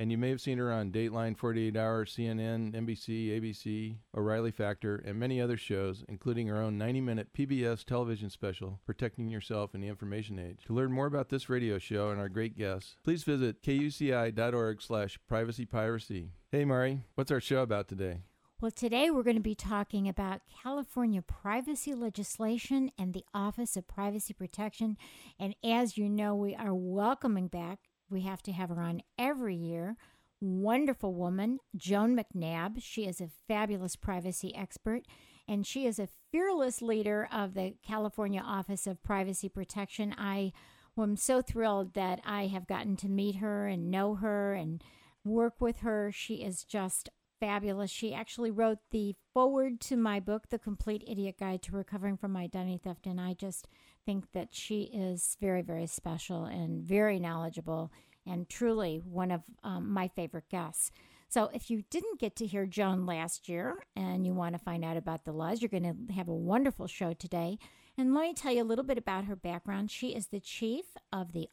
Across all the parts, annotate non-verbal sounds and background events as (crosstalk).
And you may have seen her on Dateline, 48 Hour, CNN, NBC, ABC, O'Reilly Factor, and many other shows, including her own 90 minute PBS television special, Protecting Yourself in the Information Age. To learn more about this radio show and our great guests, please visit kuci.org slash privacypiracy. Hey, Mari, what's our show about today? Well, today we're going to be talking about California privacy legislation and the Office of Privacy Protection. And as you know, we are welcoming back we have to have her on every year. Wonderful woman, Joan McNabb. She is a fabulous privacy expert, and she is a fearless leader of the California Office of Privacy Protection. I am so thrilled that I have gotten to meet her and know her and work with her. She is just fabulous. She actually wrote the forward to my book, The Complete Idiot Guide to Recovering from Identity Theft. And I just think that she is very, very special and very knowledgeable and truly one of um, my favorite guests. So, if you didn't get to hear Joan last year and you want to find out about the laws, you're going to have a wonderful show today. And let me tell you a little bit about her background. She is the chief of the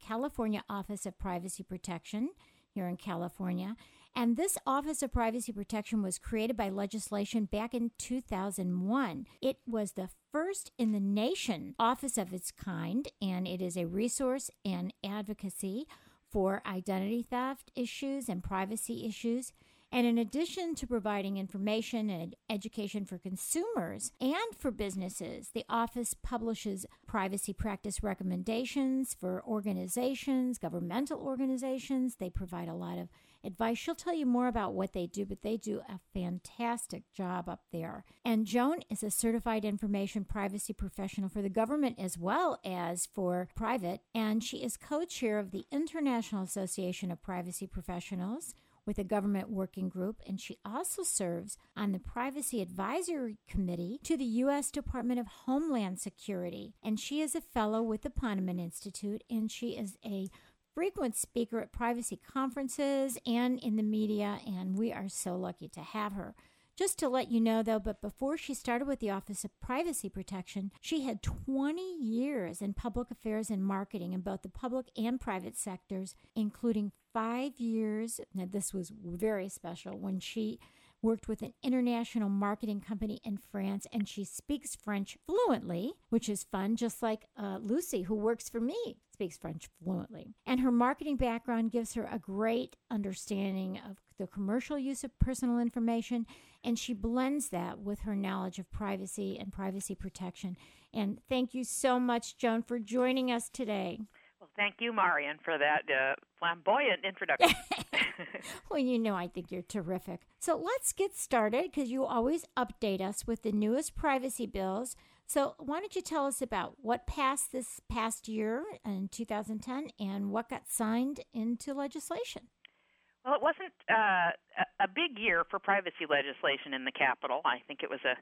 California Office of Privacy Protection here in California. And this Office of Privacy Protection was created by legislation back in 2001. It was the first in the nation office of its kind, and it is a resource and advocacy for identity theft issues and privacy issues. And in addition to providing information and education for consumers and for businesses, the office publishes privacy practice recommendations for organizations, governmental organizations. They provide a lot of advice. She'll tell you more about what they do, but they do a fantastic job up there. And Joan is a certified information privacy professional for the government as well as for private. And she is co chair of the International Association of Privacy Professionals with a government working group, and she also serves on the Privacy Advisory Committee to the U.S. Department of Homeland Security. And she is a fellow with the Ponemon Institute, and she is a frequent speaker at privacy conferences and in the media, and we are so lucky to have her. Just to let you know, though, but before she started with the Office of Privacy Protection, she had 20 years in public affairs and marketing in both the public and private sectors, including five years. Now, this was very special when she worked with an international marketing company in France, and she speaks French fluently, which is fun, just like uh, Lucy, who works for me, speaks French fluently. And her marketing background gives her a great understanding of the commercial use of personal information, and she blends that with her knowledge of privacy and privacy protection. And thank you so much, Joan, for joining us today. Well, thank you, Marian, for that uh, flamboyant introduction. (laughs) (laughs) well, you know, I think you're terrific. So let's get started because you always update us with the newest privacy bills. So, why don't you tell us about what passed this past year in 2010 and what got signed into legislation? Well, it wasn't uh, a big year for privacy legislation in the Capitol. I think it was a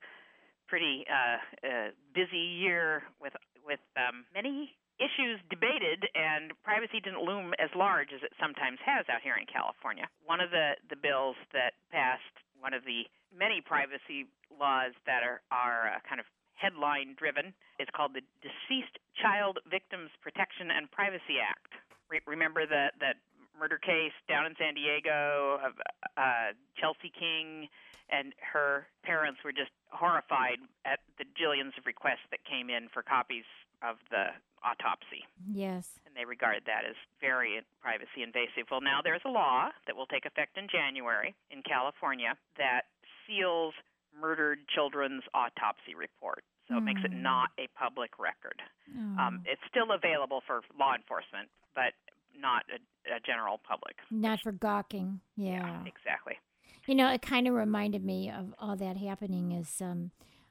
pretty uh, uh, busy year with with um, many issues debated, and privacy didn't loom as large as it sometimes has out here in California. One of the, the bills that passed, one of the many privacy laws that are, are uh, kind of headline driven, is called the Deceased Child Victims Protection and Privacy Act. Re- remember that that murder case down in San Diego of uh, Chelsea King and her parents were just horrified at the jillions of requests that came in for copies of the autopsy. Yes. And they regard that as very privacy invasive. Well, now there's a law that will take effect in January in California that seals murdered children's autopsy report. So it makes it Mm. not a public record. Oh. Um, it's still available for law enforcement, but not a, a general public. Not for gawking. Yeah. exactly. You know, it kind of reminded me of all that happening. Is um,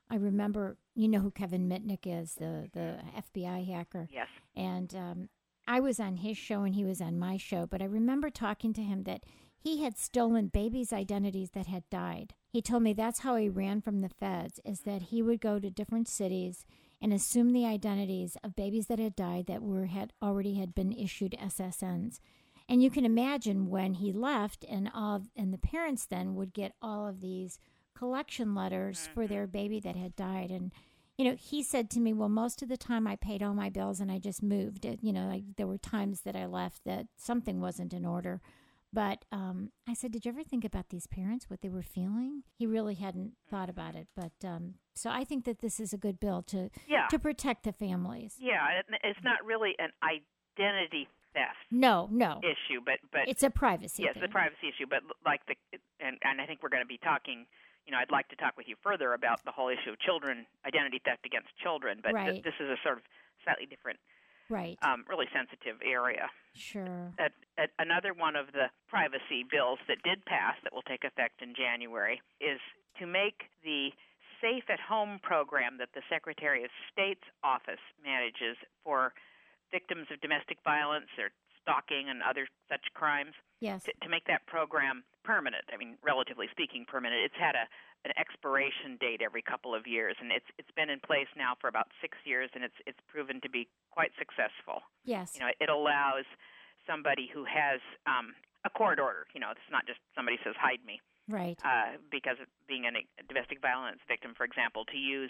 I remember, you know who Kevin Mitnick is, the the FBI hacker, Yes. and um, I was on his show and he was on my show. But I remember talking to him that he had stolen babies' identities that had died. He told me that's how he ran from the feds. Is that he would go to different cities and assume the identities of babies that had died that were had already had been issued SSNs. And you can imagine when he left, and all and the parents then would get all of these collection letters for their mm-hmm. baby that had died. And you know, he said to me, "Well, most of the time I paid all my bills and I just moved it. You know, like there were times that I left that something wasn't in order." But um, I said, "Did you ever think about these parents, what they were feeling?" He really hadn't thought about it, but um, so I think that this is a good bill to Yeah. to protect the families. Yeah. It's not really an identity theft No, no, issue, but but it's a privacy. yes, the a privacy issue. But like the and and I think we're going to be talking. You know, I'd like to talk with you further about the whole issue of children identity theft against children. But th- this is a sort of slightly different, right? um, really sensitive area. sure. at, at another one of the privacy bills that did pass that will take effect in January is to make the Safe at Home program that the Secretary of State's office manages for victims of domestic violence or stalking and other such crimes Yes. to, to make that program permanent. I mean, relatively speaking, permanent. It's had a an expiration date every couple of years, and it's it's been in place now for about six years, and it's it's proven to be quite successful Yes. you know it allows somebody who has um a court order you know it's not just somebody says hide me right. uh because of being a domestic violence victim for example to use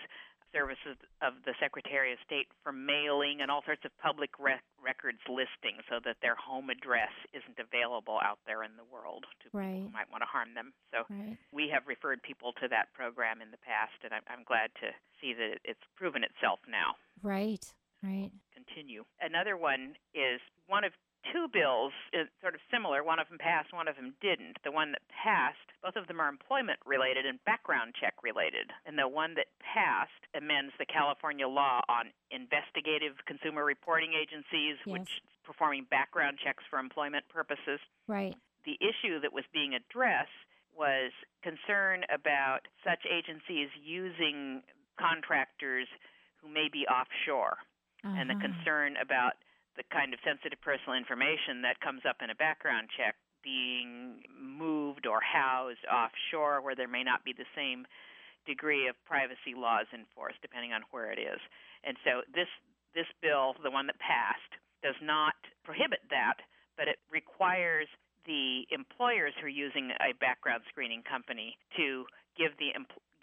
services of the secretary of state for mailing and all sorts of public rec- records listings so that their home address isn't available out there in the world to people who might want to harm them so Right. we have referred people to that program in the past and i'm, I'm glad to see that it's proven itself now Right. Right. continue. Another one is one of two bills, is sort of similar. One of them passed, one of them didn't. The one that passed, both of them are employment related and background check related. And the one that passed amends the California law on investigative consumer reporting agencies, Yes. which performing background checks for employment purposes Right. the issue that was being addressed was concern about such agencies using contractors who may be offshore and the Uh-huh. concern about the kind of sensitive personal information that comes up in a background check being moved or housed offshore where there may not be the same degree of privacy laws enforced depending on where it is. And so this this bill, the one that passed, does not prohibit that, but it requires the employers who are using a background screening company to give the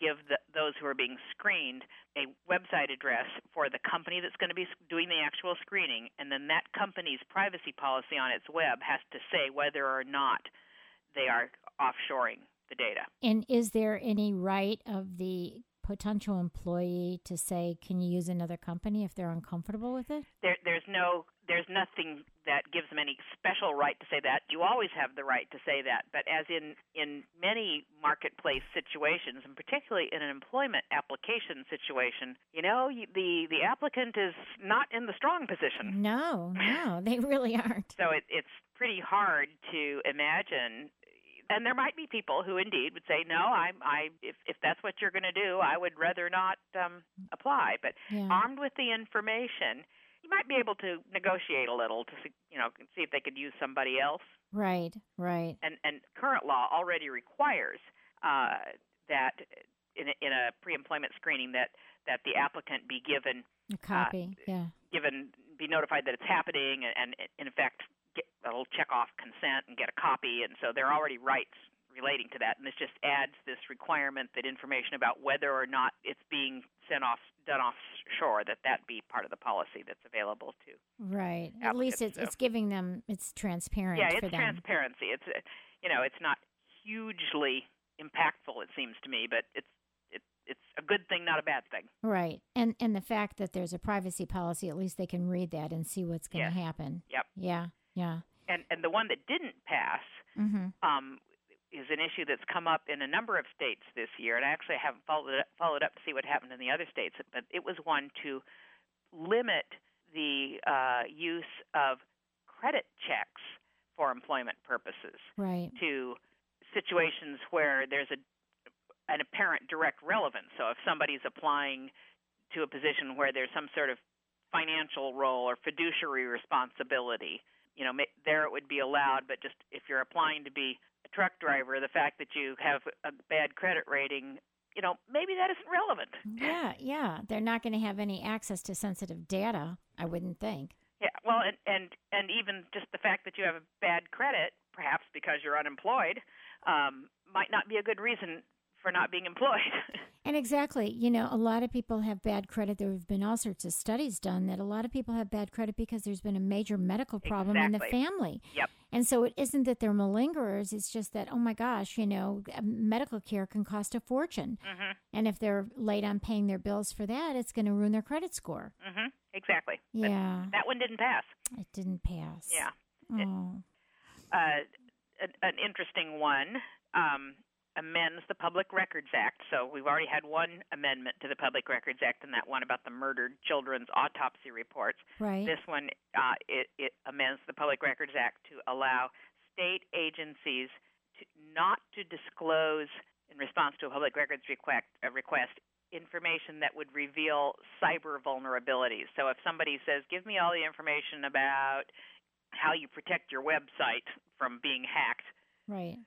give the, those who are being screened a website address for the company that's going to be doing the actual screening, and then that company's privacy policy on its web has to say whether or not they are offshoring the data. And is there any right of the potential employee to say, "Can you use another company if they're uncomfortable with it"? There, there's no, there's nothing that gives them any special right to say that. You always have the right to say that, but as in in many marketplace situations, and particularly in an employment application situation, you know, you, the the applicant is not in the strong position. No, no, (laughs) they really aren't. So it, it's pretty hard to imagine. And there might be people who indeed would say, "No, I, I, if if that's what you're going to do, I would rather not um, apply." But Yeah. armed with the information, you might be able to negotiate a little to see, you know see if they could use somebody else. Right. Right. And and current law already requires uh, that in a, in a pre-employment screening that that the applicant be given A copy. yeah. given be notified that it's happening and, and in effect get a little check off consent and get a copy and so there are already rights relating to that and this just adds this requirement that information about whether or not it's being sent off done offshore that that be part of the policy that's available to Right. At least it's so- it's giving them it's transparent yeah it's transparency it's uh, you know it's not hugely impactful it seems to me but it's it, it's a good thing not a bad thing Right. And and the fact that there's a privacy policy, at least they can read that and see what's going to Yes. happen. Yep. Yeah. Yeah. and and the one that didn't pass mm-hmm. um, is an issue that's come up in a number of states this year, and I actually haven't followed it, followed up to see what happened in the other states, but it was one to limit the uh, use of credit checks for employment purposes Right. to situations where there's a an apparent direct relevance. So if somebody's applying to a position where there's some sort of financial role or fiduciary responsibility, you know, there it would be allowed. But just if you're applying to be truck driver, the fact that you have a bad credit rating, you know, maybe that isn't relevant. Yeah, yeah. They're not going to have any access to sensitive data, I wouldn't think. Yeah, well, and and and even just the fact that you have a bad credit, perhaps because you're unemployed, um, might not be a good reason for not being employed. (laughs) And exactly, you know, a lot of people have bad credit. There have been all sorts of studies done that a lot of people have bad credit because there's been a major medical problem in the family. Yep. And so it isn't that they're malingerers, it's just that, oh my gosh, you know, uh, medical care can cost a fortune. mhm. And if they're late on paying their bills for that, it's going to ruin their credit score. Mm-hmm. Exactly. But Yeah, that one didn't pass. it didn't pass. Yeah. Oh, uh, an, an interesting one um, amends the Public Records Act. So we've already had one amendment to the Public Records Act, and that one about the murdered children's autopsy reports. right. This one uh, it, it amends the Public Records Act to allow state agencies to not to disclose in response to a public records request, a request information that would reveal cyber vulnerabilities. So if somebody says, "Give me all the information about how you protect your website from being hacked," right.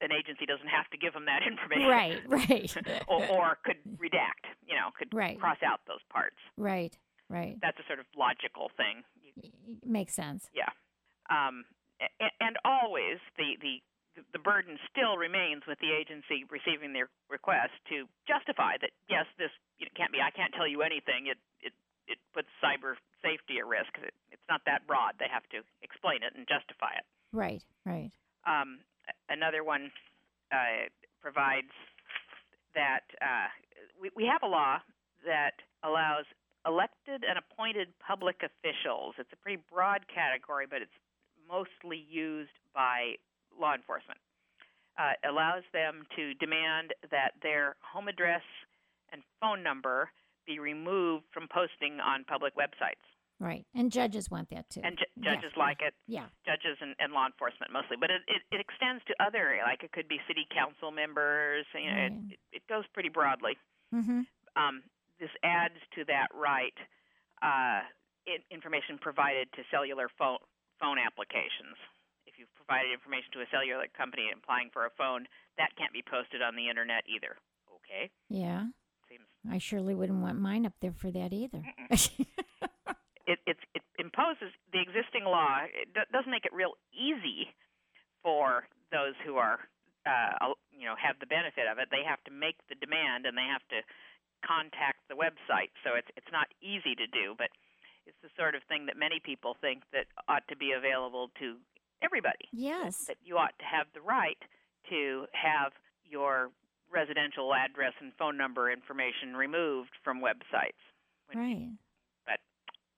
An agency doesn't have to give them that (laughs) information. Right, right. (laughs) or, or could redact, you know, could Right. cross out those parts. right, right. That's a sort of logical thing. Y- Makes sense. Yeah. Um, and, and always the, the the burden still remains with the agency receiving their request to justify that yes, this it can't be. I can't tell you anything. It it it puts cyber safety at risk. It, it's not that broad. They have to explain it and justify it. Right, right. Um, another one uh, provides that uh, we, we have a law that allows elected and appointed public officials. It's a pretty broad category, but it's mostly used by law enforcement. Uh, allows them to demand that their home address and phone number be removed from posting on public websites. Right. And judges want that too. And ju- Yeah, judges like it Yeah. judges and, and law enforcement mostly, but it, it, it extends to other like it could be city council members. You know, it, it goes pretty broadly. Mm-hmm. Um, this adds to that right uh, in, information provided to cellular phone phone applications. If you've provided information to a cellular company applying for a phone, that can't be posted on the internet either. Okay, Yeah. seems I surely wouldn't want mine up there for that either. (laughs) it, it, it imposes the existing law. It do, does make it real easy for those who are, uh, you know, have the benefit of it. They have to make the demand and they have to contact the website. So it's it's not easy to do, but it's the sort of thing that many people think that ought to be available to everybody. yes. That you ought to have the right to have your residential address and phone number information removed from websites. When Right.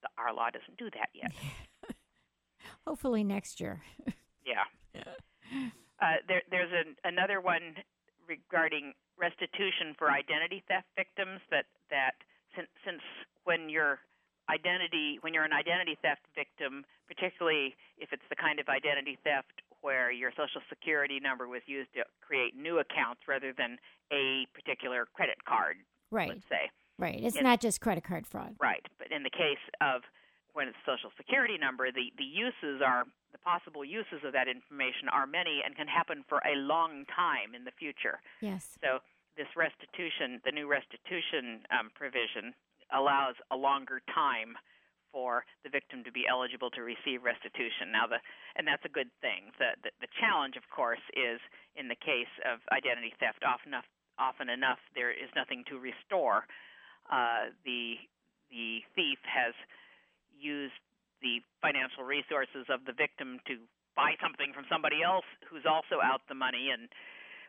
The, our law doesn't do that yet. (laughs) Hopefully next year. Yeah. (laughs) Uh, there, there's an, another one regarding restitution for identity theft victims. That that since, since when you're identity when you're an identity theft victim, particularly if it's the kind of identity theft where your social security number was used to create new accounts rather than a particular credit card, Right. let's say. Right. It's Yes. not just credit card fraud. Right. But in the case of when it's social security number, the, the uses are the possible uses of that information are many and can happen for a long time in the future. Yes. So this restitution, the new restitution um, provision, allows a longer time for the victim to be eligible to receive restitution. Now, the and that's a good thing. The the, the challenge, of course, is in the case of identity theft. Often enough, often enough, there is nothing to restore. Uh, the the thief has used the financial resources of the victim to buy something from somebody else who's also out the money, and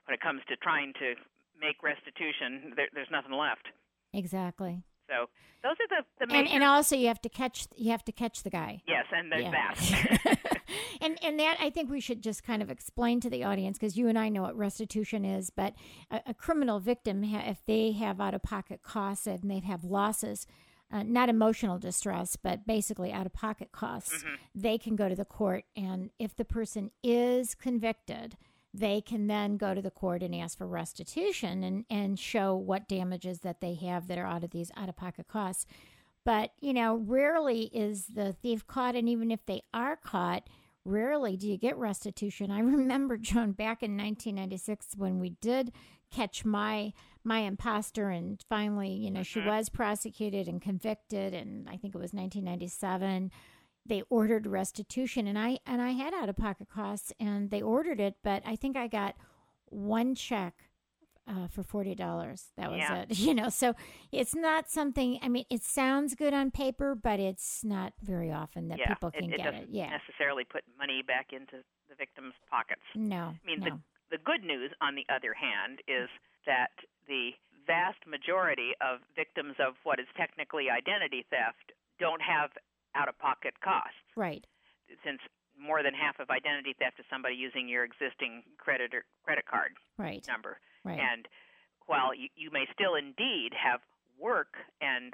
when it comes to trying to make restitution, there, there's nothing left. Exactly. So those are the the and, and also you have to catch you have to catch the guy. yes, and there's Yeah. that. (laughs) and and that I think we should just kind of explain to the audience because you and I know what restitution is, but a, a criminal victim, ha- if they have out of pocket costs and they have losses, uh, not emotional distress, but basically out of pocket costs, they can go to the court, and if the person is convicted. They can then go to the court and ask for restitution and, and show what damages that they have that are out of these out of pocket costs. But, you know, rarely is the thief caught. And even if they are caught, rarely do you get restitution. I (laughs) remember, Joan, back in 1996 when we did catch my my imposter and finally you know she mm-hmm. was prosecuted and convicted and i think it was 1997 they ordered restitution and i and i had out of pocket costs and they ordered it but i think i got one check uh, for forty dollars. That was Yeah. it. (laughs) You know, so it's not something. I mean, it sounds good on paper, but it's not very often that yeah, people can it, it get it. Yeah, necessarily put money back into the victim's pockets. no, I mean, no. the the good news, on the other hand, is that the vast majority of victims of what is technically identity theft don't have out-of-pocket costs, right, since more than half of identity theft is somebody using your existing credit or credit card right, number. right, And while you, you may still indeed have work and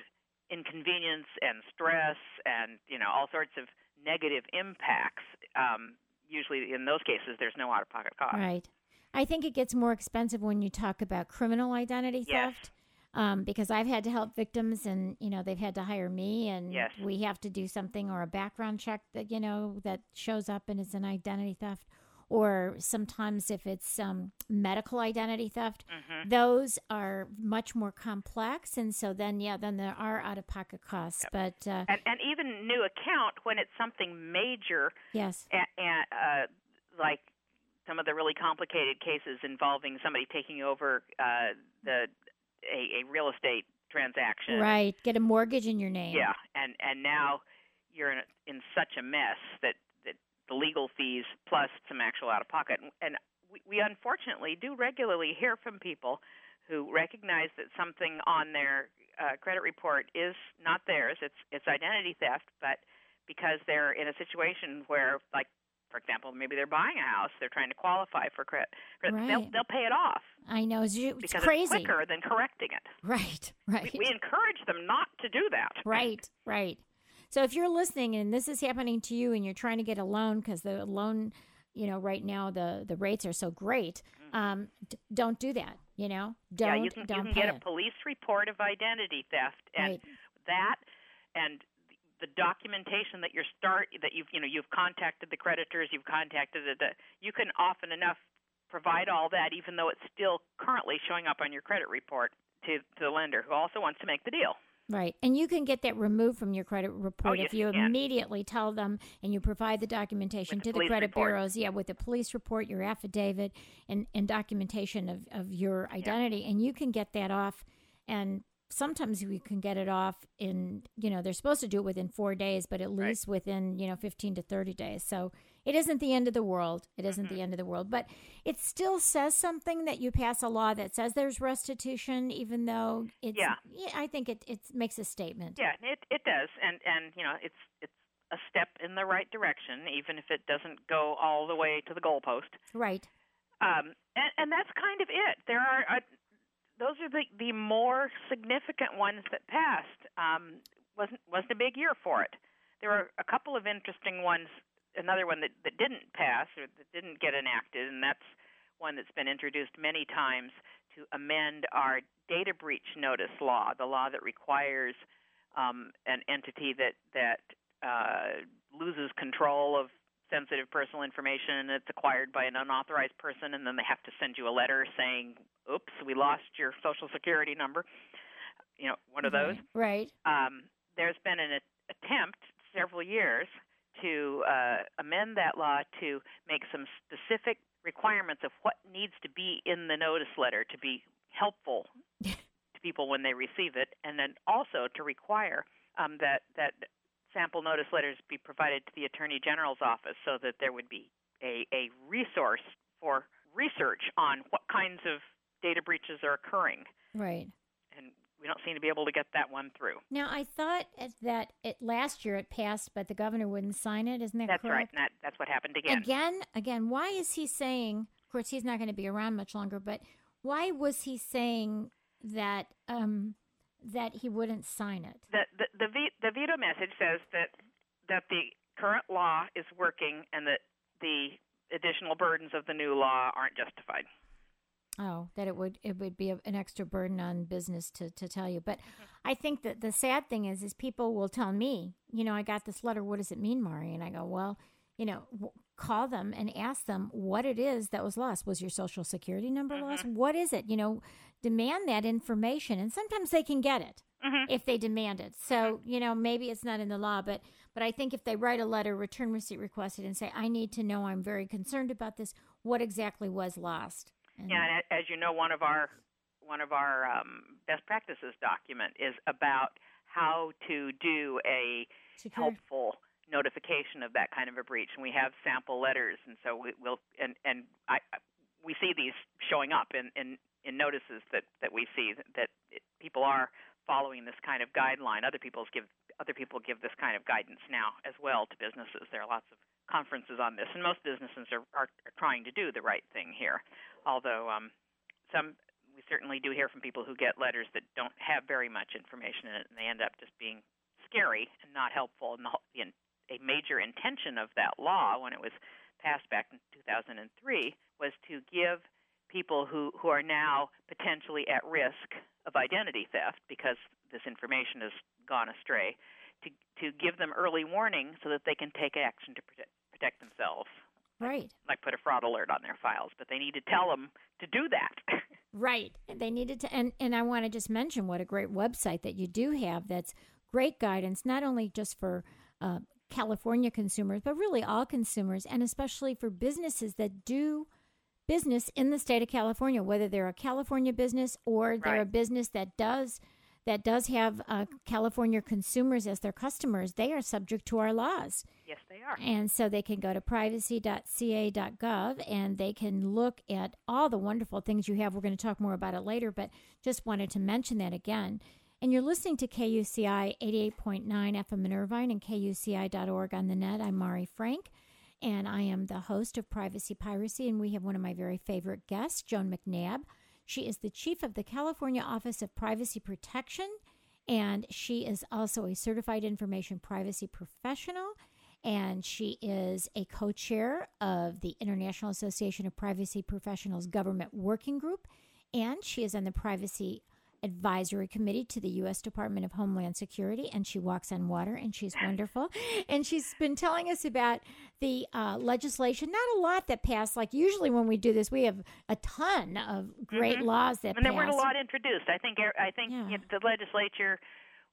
inconvenience and stress and you know all sorts of negative impacts, um, usually in those cases there's no out-of-pocket cost. right. I think it gets more expensive when you talk about criminal identity Yes. theft. Um, because I've had to help victims, and you know they've had to hire me, and Yes. we have to do something or a background check that you know that shows up and is an identity theft, or sometimes if it's um, medical identity theft, hmm those are much more complex, and so then yeah, then there are out of pocket costs. But uh, And, and even new account when it's something major, yes, and, and uh, like some of the really complicated cases involving somebody taking over uh, the a, a real estate transaction. right, get a mortgage in your name. Yeah, and and now you're in in such a mess that that the legal fees plus some actual out of pocket, and we, we unfortunately do regularly hear from people who recognize that something on their uh, credit report is not theirs. It's it's identity theft, but because they're in a situation where, like, for example, maybe they're buying a house, they're trying to qualify for credit, they'll Right. they'll pay it off I know it's, it's because crazy. it's quicker than correcting it. Right, (laughs) right. We, we encourage them not to do that. (laughs) Right, right. So if you're listening and this is happening to you and you're trying to get a loan because the loan, you know, right now the the rates are so great, um, d- don't do that. You know, don't yeah, you can, don't you can get a police report of identity theft, and Right. that and the documentation that you're start that you've you know you've contacted the creditors, you've contacted the, the you can often enough provide all that, even though it's still currently showing up on your credit report to, to the lender who also wants to make the deal. Right, and you can get that removed from your credit report Oh, yes, if you you immediately tell them and you provide the documentation the to the credit report. bureaus. Yeah, with the police report, your affidavit, and and documentation of of your identity, and you can get that off. And sometimes we can get it off in you know they're supposed to do it within four days, but at Right. least within you know fifteen to thirty days. So it isn't the end of the world. It isn't Mm-hmm. the end of the world, but it still says something that you pass a law that says there's restitution, even though it's. Yeah. I think it it makes a statement. Yeah, it it does, and and you know it's it's a step in the right direction, even if it doesn't go all the way to the goalpost. Right. um, and, and that's kind of it. There are uh, those are the the more significant ones that passed. Um, wasn't wasn't a big year for it. There were a couple of interesting ones. Another one that that didn't pass or that didn't get enacted, and that's one that's been introduced many times to amend our data breach notice law, the law that requires um, an entity that that uh, loses control of sensitive personal information it's acquired by an unauthorized person, and then they have to send you a letter saying, "Oops, we lost your social security number." You know, one of those. Right. Um, there's been an a- attempt several years to uh, amend that law to make some specific requirements of what needs to be in the notice letter to be helpful (laughs) to people when they receive it, and then also to require um, that that sample notice letters be provided to the Attorney General's office so that there would be a, a resource for research on what kinds of data breaches are occurring Right. and we don't seem to be able to get that one through. Now, I thought that it, last year it passed, but the governor wouldn't sign it. Isn't that that's correct? right. That, that's what happened again. Again, again. Why is he saying? Of course, he's not going to be around much longer. But why was he saying that um, that he wouldn't sign it? The the the, the veto message says that that the current law is working and that the additional burdens of the new law aren't justified. Oh, that it would it would be a, an extra burden on business to, to tell you. But (laughs) I think that the sad thing is, is people will tell me, you know, I got this letter. What does it mean, Mari? And I go, well, you know, w- call them and ask them what it is that was lost. Was your social security number Mm-hmm. lost? What is it? You know, demand that information, and sometimes they can get it Mm-hmm. if they demand it. So you know, maybe it's not in the law, but but I think if they write a letter, return receipt requested, and say, I need to know, I'm very concerned about this. What exactly was lost? Yeah, and as you know, one of our one of our um, best practices document is about how to do a Secure- helpful notification of that kind of a breach, and we have sample letters, and so we, we'll and and I we see these showing up in in, in notices that that we see that, that it, people are following this kind of guideline. Other people's give other people give this kind of guidance now as well to businesses. There are lots of conferences on this, and most businesses are are, are trying to do the right thing here. Although um, some we certainly do hear from people who get letters that don't have very much information in it, and they end up just being scary and not helpful. And the, a major intention of that law when it was passed back in 2003 was to give people who, who are now potentially at risk of identity theft because this information has gone astray to, to give them early warning so that they can take action to protect, protect themselves right. like put a fraud alert on their files but they need to tell them to do that (laughs) Right. They needed to, and, and I want to just mention what a great website that you do have that's great guidance, not only just for uh, California consumers, but really all consumers, and especially for businesses that do business in the state of California, whether they're a California business or they're a business that does that does have uh, California consumers as their customers. They are subject to our laws. yes they are And so they can go to privacy.ca.gov and they can look at all the wonderful things you have. We're going to talk more about it later, but just wanted to mention that again. And you're listening to KUCI 88.9 FM in Irvine and KUCI.org on the net. I'm Mari Frank, and I am the host of Privacy Piracy. And we have one of my very favorite guests, Joan McNabb. She is the chief of the California Office of Privacy Protection, and she is also a certified information privacy professional and she is a co chair of the International Association of Privacy Professionals Government Working Group, and she is on the Privacy Advisory Committee to the U.S. Department of Homeland Security, and she walks on water, and she's wonderful. (laughs) and she's been telling us about the uh, legislation, not a lot that passed. Like usually when we do this, we have a ton of great Mhm. laws that and there weren't a lot introduced. I think I think Yeah. you know, the legislature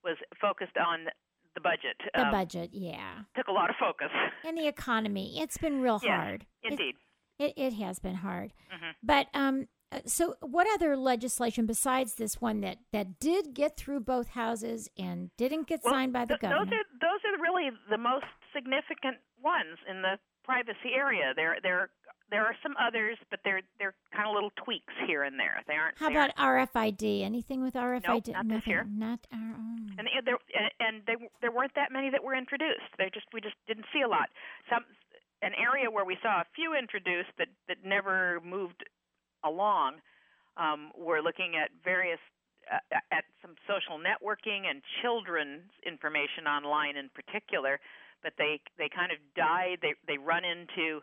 was focused on the budget. the Um, budget, yeah, took a lot of focus. and the economy. It's been real Yes, hard. Indeed. It, it has been hard. Mhm. But um, Uh, so what other legislation besides this one that, that did get through both houses and didn't get Well, signed by the th- governor? Those are those are really the most significant ones in the privacy area. There there there are some others, but they're they're kind of little tweaks here and there. They aren't. How they about aren't- RFID? Anything with RFID? not this Nothing. year. Not our own. and there and, and they, there weren't that many that were introduced. They just we just didn't see a lot. Some an area where we saw a few introduced that that never moved along. Um, we're looking at various uh, at some social networking and children's information online in particular, but they they kind of die. They they run into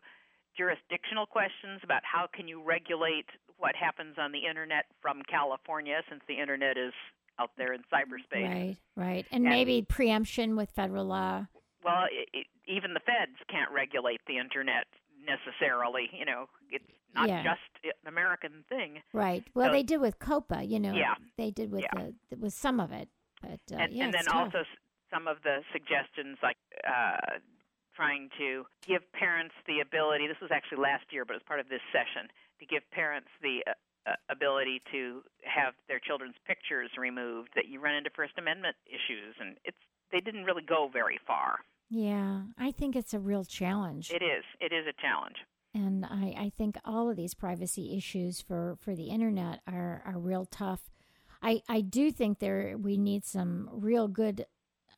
jurisdictional questions about how can you regulate what happens on the internet from California since the internet is out there in cyberspace. Right, right. And And- maybe preemption with federal law. Well, it, it, even the feds can't regulate the internet necessarily. You know, it's not Yeah. just an American thing. Right. Well, So- they did with COPA, you know. Yeah. They did with Yeah. the with some of it. But uh, and, yeah, and then tough. also some of the suggestions like uh, trying to give parents the ability this was actually last year but as part of this session to give parents the uh, uh, ability to have their children's pictures removed that you run into first amendment issues and it's they didn't really go very far Yeah, I think it's a real challenge. it is it is a challenge and I, I think all of these privacy issues for, for the internet are, are real tough. I I do think there we need some real good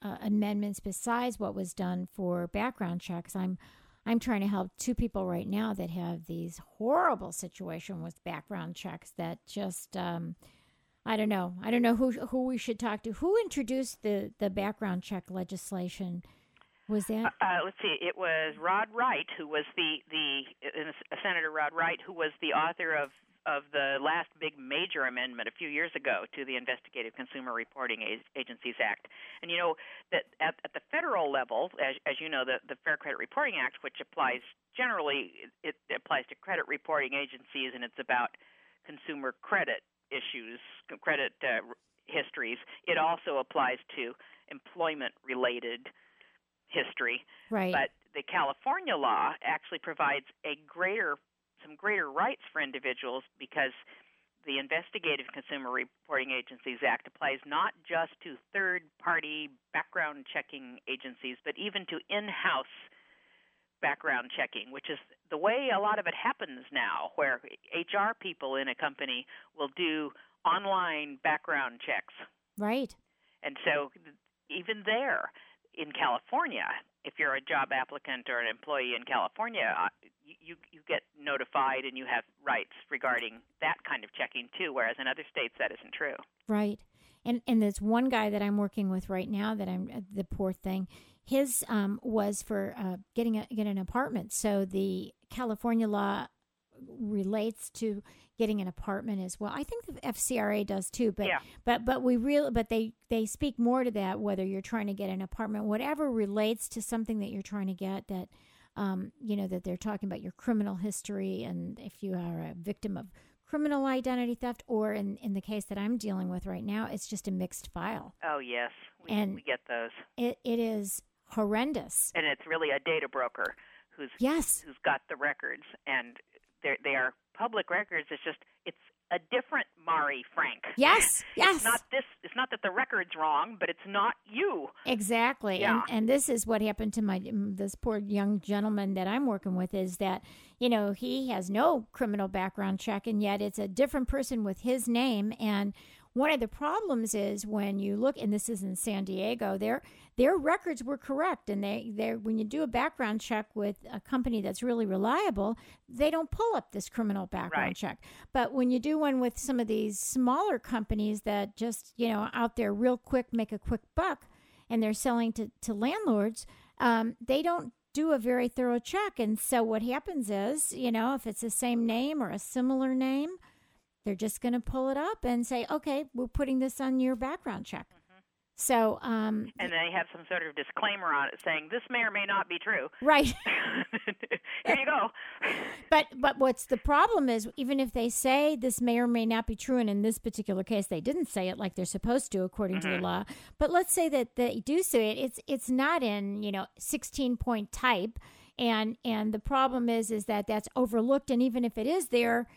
uh, amendments besides what was done for background checks. I'm I'm trying to help two people right now that have these horrible situation with background checks that just um, I don't know. I don't know who who we should talk to. Who introduced the the background check legislation? Was that? Uh, uh, let's see. It was Rod Wright, who was the the uh, Senator Rod Wright, who was the author of of the last big major amendment a few years ago to the Investigative Consumer Reporting Agencies Act. And you know that at, at the federal level, as, as you know, the, the Fair Credit Reporting Act, which applies generally, it, it applies to credit reporting agencies, and it's about consumer credit issues, credit uh, histories. It also applies to employment related history. Right. But the California law actually provides a greater some greater rights for individuals because the Investigative Consumer Reporting Agencies Act applies not just to third party background checking agencies, but even to in house background checking, which is the way a lot of it happens now, where HR people in a company will do online background checks. Right. And so, even there in California, if you're a job applicant or an employee in California, uh, you you get notified and you have rights regarding that kind of checking too. Whereas in other states, that isn't true. Right. And and there's one guy that I'm working with right now that I'm uh, the poor thing. His um, was for uh, getting a get an apartment. So the California law relates to getting an apartment as well. I think the FCRA does too, but yeah. but but we really but they they speak more to that whether you're trying to get an apartment, whatever relates to something that you're trying to get that um, you know that they're talking about your criminal history and if you are a victim of criminal identity theft or in in the case that I'm dealing with right now, it's just a mixed file. Oh yes, we, and we get those. It it is horrendous. And it's really a data broker who's yes who's got the records and they they are public records. It's just it's a different Mari Frank. Yes, yes. It's not this. It's not that the record's wrong, but it's not you. Exactly. Yeah. And and this is what happened to my mm, this poor young gentleman that I'm working with is that you know he has no criminal background check, and yet it's a different person with his name and one of the problems is when you look, and this is in San Diego, their their records were correct, and they they when you do a background check with a company that's really reliable, they don't pull up this criminal background right. check. But when you do one with some of these smaller companies that just you know out there real quick make a quick buck, and they're selling to to landlords, um, they don't do a very thorough check. And so what happens is, you know, if it's the same name or a similar name they're just going to pull it up and say, okay, we're putting this on your background check. Mm-hmm. So, um, and they have some sort of disclaimer on it saying this may or may not be true. (laughs) Right. (laughs) Here you go. (laughs) But but what's the problem is even if they say this may or may not be true, and in this particular case they didn't say it like they're supposed to according mm-hmm. to the law. But let's say that they do say it, it's it's not in you know sixteen point type, and and the problem is is that that's overlooked, and even if it is there,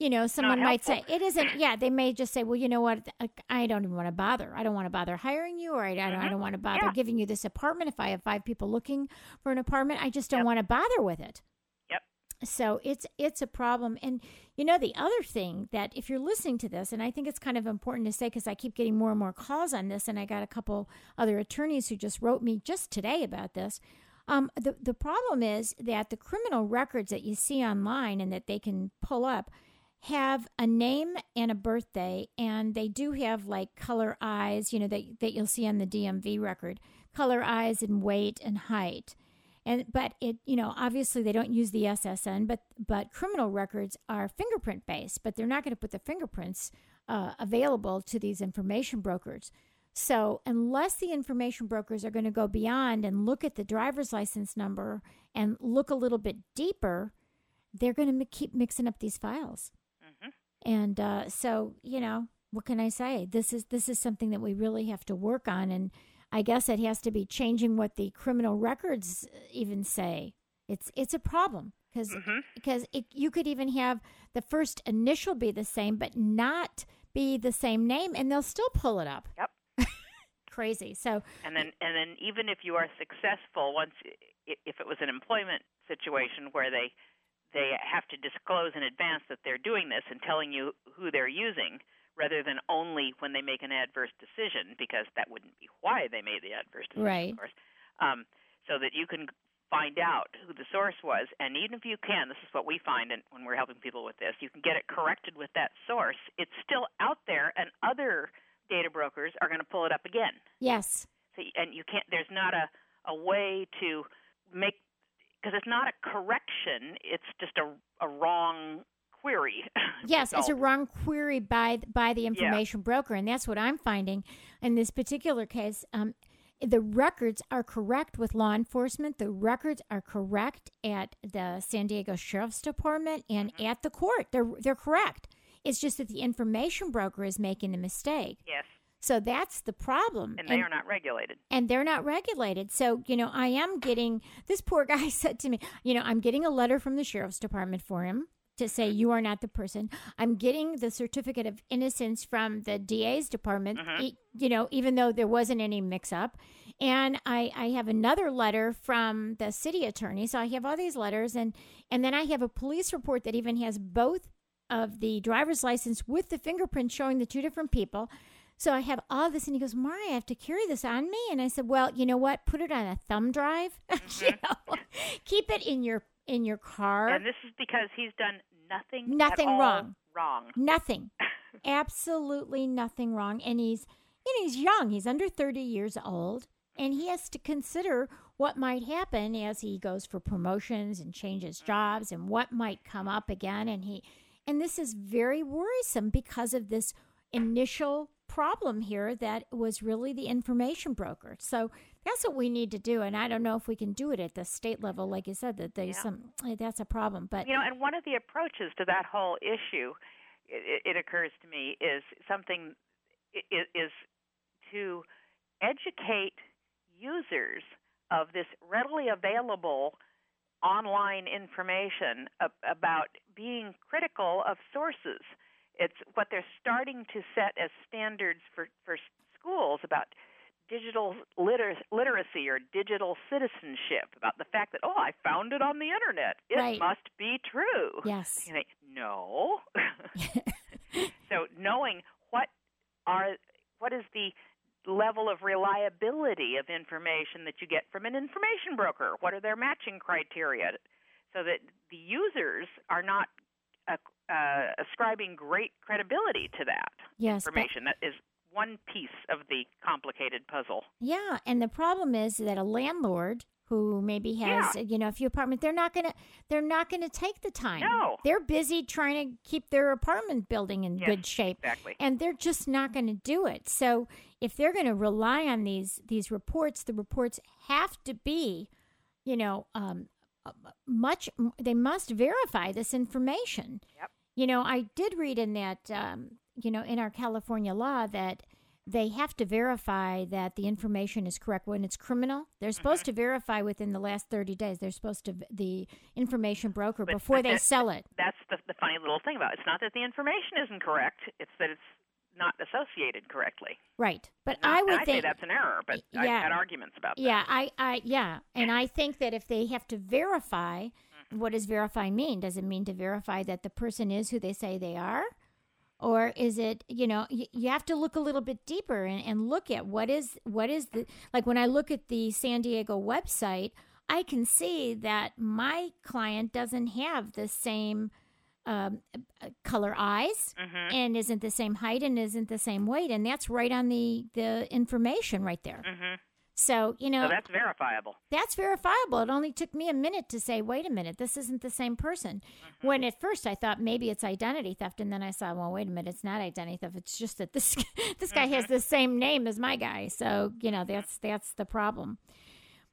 you know, someone might say it isn't. Yeah, they may just say, well, you know what? I don't even want to bother. I don't want to bother hiring you, or I, don't, mm-hmm. I don't want to bother yeah. giving you this apartment. If I have five people looking for an apartment, I just don't yep. want to bother with it. Yep. So it's it's a problem, and you know the other thing that if you're listening to this, and I think it's kind of important to say because I keep getting more and more calls on this, and I got a couple other attorneys who just wrote me just today about this. Um, the the problem is that the criminal records that you see online and that they can pull up have a name and a birthday and they do have like color eyes you know that, that you'll see on the dmv record color eyes and weight and height. And but it you know obviously they don't use the ssn but but criminal records are fingerprint based but they're not going to put the fingerprints uh, available to these information brokers. So unless the information brokers are going to go beyond and look at the driver's license number and look a little bit deeper they're going to keep mixing up these files and uh, so, you know, what can I say? This is this is something that we really have to work on, and I guess it has to be changing what the criminal records even say. It's it's a problem because mm-hmm. because it, you could even have the first initial be the same, but not be the same name, and they'll still pull it up. Yep. (laughs) Crazy. So and then and then even if you are successful, once if it was an employment situation where they they have to disclose in advance that they're doing this and telling you who they're using rather than only when they make an adverse decision, because that wouldn't be why they made the adverse decision, Right. of course. Um, so that you can find out who the source was, and even if you can, this is what we find in, when we're helping people with this, you can get it corrected with that source. It's still out there, and other data brokers are going to pull it up again. Yes. So, and you can't. There's not a a way to make because it's not a correction. It's just a a wrong query. (laughs) Yes, it's a wrong query by by the information broker, and that's what I'm finding in this particular case. Um, the records are correct with law enforcement. The records are correct at the San Diego Sheriff's Department and Mm-hmm. at the court. They're they're correct. It's just that the information broker is making the mistake. Yes, So that's the problem. and they are not regulated. and they're not regulated. So, you know, I am getting this poor guy (laughs) said to me, you know, I'm getting a letter from the sheriff's department for him to say mm-hmm. you are not the person. I'm getting the certificate of innocence from the DA's department, mm-hmm. e- you know, even though there wasn't any mix up. And I, I have another letter from the city attorney. So I have all these letters and and then I have a police report that even has both of the driver's license with the fingerprint showing the two different people. So I have all this, and he goes, Mari, I have to carry this on me. And I said, Well, you know what? Put it on a thumb drive. (laughs) Mm-hmm. you know, keep it in your in your car. And this is because he's done nothing. Nothing wrong. Wrong. nothing, (laughs) absolutely nothing wrong. And he's you know he's young. He's under thirty years old, and he has to consider what might happen as he goes for promotions and changes mm-hmm. jobs, and what might come up again. And he and this is very worrisome because of this initial problem here that was really the information broker. So that's what we need to do, and I don't know if we can do it at the state level, like you said. That there's Yeah. some eh, that's a problem, but You know, and one of the approaches to that whole issue, it, it occurs to me, is something i- i- is to educate users of this readily available online information about being critical of sources. It's what they're starting to set as standards for, for schools about digital liter- literacy or digital citizenship, about the fact that, oh, I found it on the internet. It Right. must be true. yes, no. (laughs) (laughs) so knowing what are what is the level of reliability of information that you get from an information broker? What are their matching criteria? So that the users are not uh, uh, ascribing great credibility to that yes, but- information. That is one piece of the complicated puzzle. Yeah, and the problem is that a landlord who maybe has you know a few apartments, they're not gonna they're not gonna take the time. No. they're busy trying to keep their apartment building in Yes, good shape, Exactly. and they're just not going to do it. So if they're going to rely on these these reports, the reports have to be, you know, um, much. They must verify this information. Yep. You know, I did read in that, um, you know, in our California law that they have to verify that the information is correct when it's criminal. They're supposed Mm-hmm. to verify within the last 30 days. They're supposed to, the information broker, But- before but they (laughs) sell it. That's the, the funny little thing about it. It's not that the information isn't correct; it's that it's not associated correctly. Right. But I would I think. say that's an error, but yeah, I've had arguments about that. Yeah, I, I, yeah, and I think that if they have to verify, Mm-hmm. what does verify mean? Does it mean to verify that the person is who they say they are, or is it, you know, you, you have to look a little bit deeper and, and look at what is what is the like when I look at the San Diego website, I can see that my client doesn't have the same um, uh, color eyes Mhm. and isn't the same height and isn't the same weight, and that's right on the the information right there. Mhm. So you know So that's verifiable. that's verifiable. It only took me a minute to say, wait a minute, this isn't the same person. When at first I thought maybe it's identity theft, and then I saw, well, wait a minute, it's not identity theft. It's just that this (laughs) this guy has the same name as my guy. So you know that's that's the problem.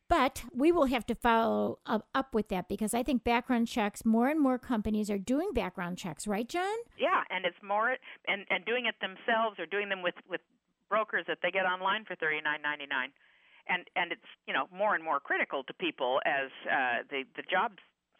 But we will have to follow up, with that because I think background checks. More and more companies are doing background checks, right, John? Yeah, and it's more and and doing it themselves or doing them with with brokers that they get online for thirty nine ninety nine, and and it's you know more and more critical to people as uh, the the job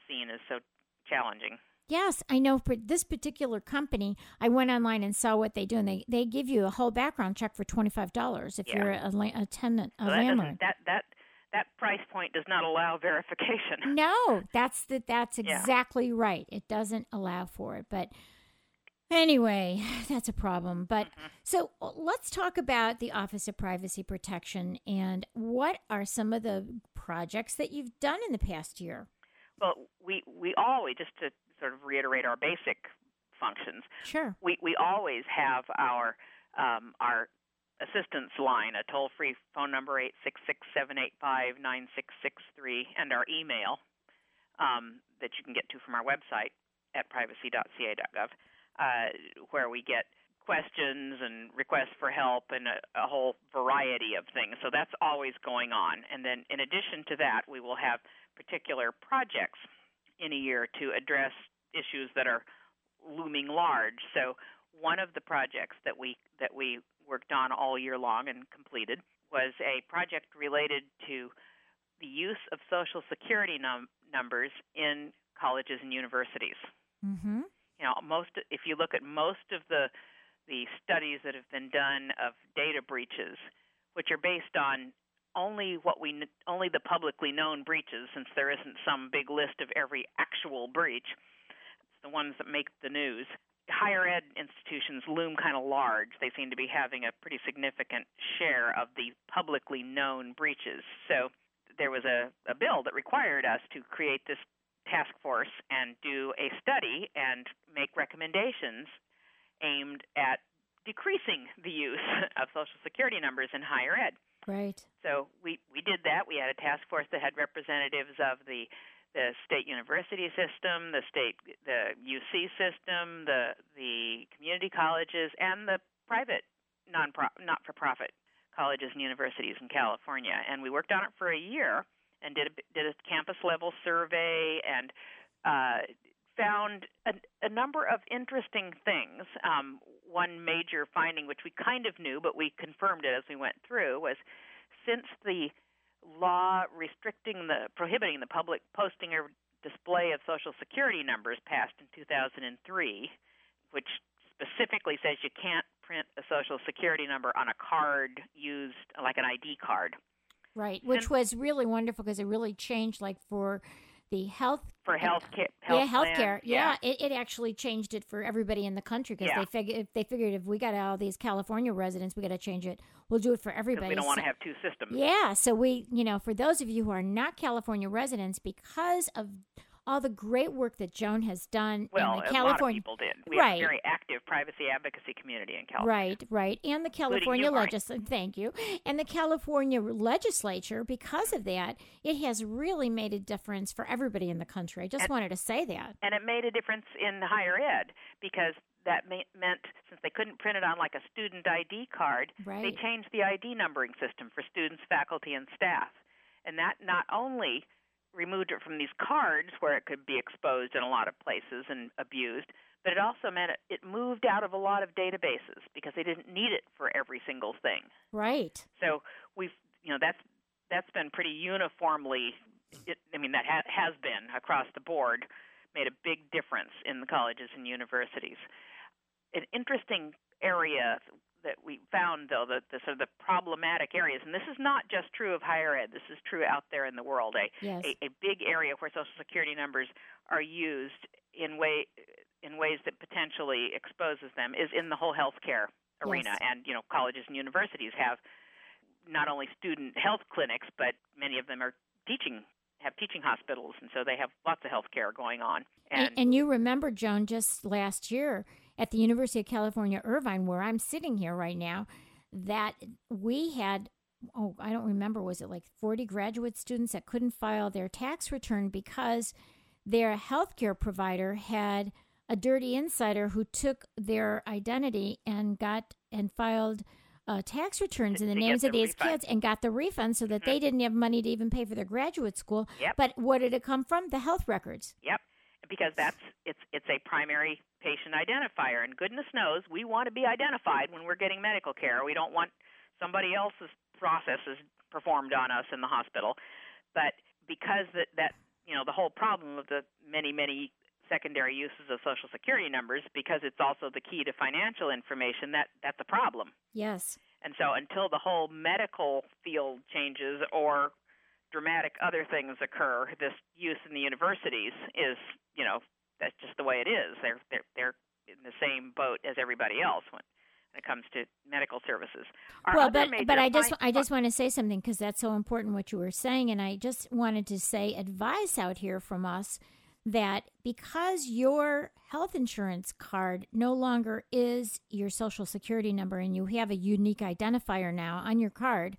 scene is so challenging. Yes, I know for this particular company, I went online and saw what they do, and they, they give you a whole background check for twenty five dollars if Yeah. you're a, la- a tenant, a So that landlord. that that that price point does not allow verification. (laughs) No, that's the, that's Yeah. exactly right. It doesn't allow for it, but Anyway, (sighs) that's a problem. But Mhm. so uh, let's talk about the Office of Privacy Protection and what are some of the projects that you've done in the past year? Well, we we always just to sort of reiterate our basic functions. Sure. We we always have our um, our assistance line, a toll free phone number eight six six seven eight five nine six six three, and our email um, that you can get to from our website at privacy.ca.gov, uh, where we get questions and requests for help and a, a whole variety of things. So that's always going on. And then in addition to that, we will have particular projects in a year to address issues that are looming large. So one of the projects that we that we worked on all year long and completed was a project related to the use of social security num- numbers in colleges and universities. Mm-hmm. You know, most if you look at most of the the studies that have been done of data breaches, which are based on only what we only the publicly known breaches, since there isn't some big list of every actual breach. It's the ones that make the news. Higher ed institutions loom kind of large. They seem to be having a pretty significant share of the publicly known breaches. So there was a, a bill that required us to create this task force and do a study and make recommendations aimed at decreasing the use (laughs) of social security numbers in higher ed. Right. So we, we did that. We had a task force that had representatives of the the state university system, the state the UC system, the the community colleges, and the private non not for profit colleges and universities in California. And we worked on it for a year and did a did a campus level survey and uh, found a, a number of interesting things. Um, one major finding, which we kind of knew, but we confirmed it as we went through, was since the law restricting the prohibiting the public posting or display of social security numbers passed in 2003, which specifically says you can't print a social security number on a card used like an ID card Right. Which And- was really wonderful because it really changed, like for the health. for health care. Health yeah, healthcare. plans, Yeah, it, it actually changed it for everybody in the country because Yeah. they figured if they figured if we got all these California residents, we got to change it. We'll do it for everybody. we don't want to have two systems. Yeah, so we, you know, for those of you who are not California residents, because of all the great work that Joan has done Well, in the a lot of California, people did. We Right. have a very active privacy advocacy community in California. right, right, and the California legislature, thank you, and the California legislature, because of that, it has really made a difference for everybody in the country. I just And- wanted to say that. And it made a difference in higher ed because that meant since they couldn't print it on like a student ID card, they changed the ID numbering system for students, faculty, and staff. And that not only removed it from these cards where it could be exposed in a lot of places and abused, but it also meant it, it moved out of a lot of databases because they didn't need it for every single thing. Right. So we've, you know, that's that's been pretty uniformly. It, I mean, that ha- has been across the board made a big difference in the colleges and universities. An interesting area that we found, though, that the sort of the problematic areas, and this is not just true of higher ed. This is true out there in the world. A Yes. a, a big area where Social Security numbers are used in way in ways that potentially exposes them is in the whole healthcare arena. Yes. And you know, colleges and universities have not only student health clinics, but many of them are teaching have teaching hospitals, and so they have lots of health care going on. And, and you remember, Joan, just last year at the University of California, Irvine, where I'm sitting here right now, that we had, oh, I don't remember, was it like 40 graduate students that couldn't file their tax return because their healthcare provider had a dirty insider who took their identity and got and filed uh, tax returns To- in the names of the these refund. kids and got the refund so that they didn't have money to even pay for their graduate school. Yep. But what did it come from? The health records. Yep, because that's it's it's a primary patient identifier, and goodness knows we want to be identified when we're getting medical care. We don't want somebody else's processes performed on us in the hospital. But because that that you know the whole problem of the many many secondary uses of social security numbers because it's also the key to financial information that that's a problem Yes. and so until the whole medical field changes or dramatic other things occur, this use in the universities is, you know, that's just the way it is. They're they're they're in the same boat as everybody else when when it comes to medical services. Our well, but but I just I just want to say something because that's so important what you were saying, and I just wanted to say advice out here from us that because your health insurance card no longer is your social security number and you have a unique identifier now on your card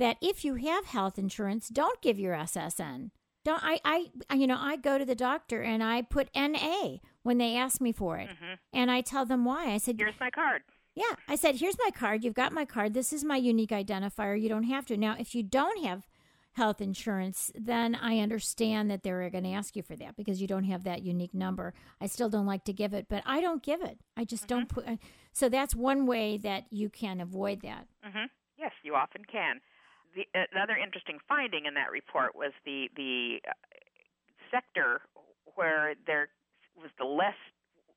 that if you have health insurance don't give your ssn don't i i you know i go to the doctor and i put na when they ask me for it Mhm. and i tell them why i said here's my card. yeah, I said, here's my card. You've got my card. This is my unique identifier. You don't have to. Now, if you don't have health insurance, then I understand that they're going to ask you for that because you don't have that unique number. I still don't like to give it, but I don't give it. I just don't put. uh, So that's one way that you can avoid that. hmm Yes, you often can. The, another interesting finding in that report was the the uh, sector where there was the less.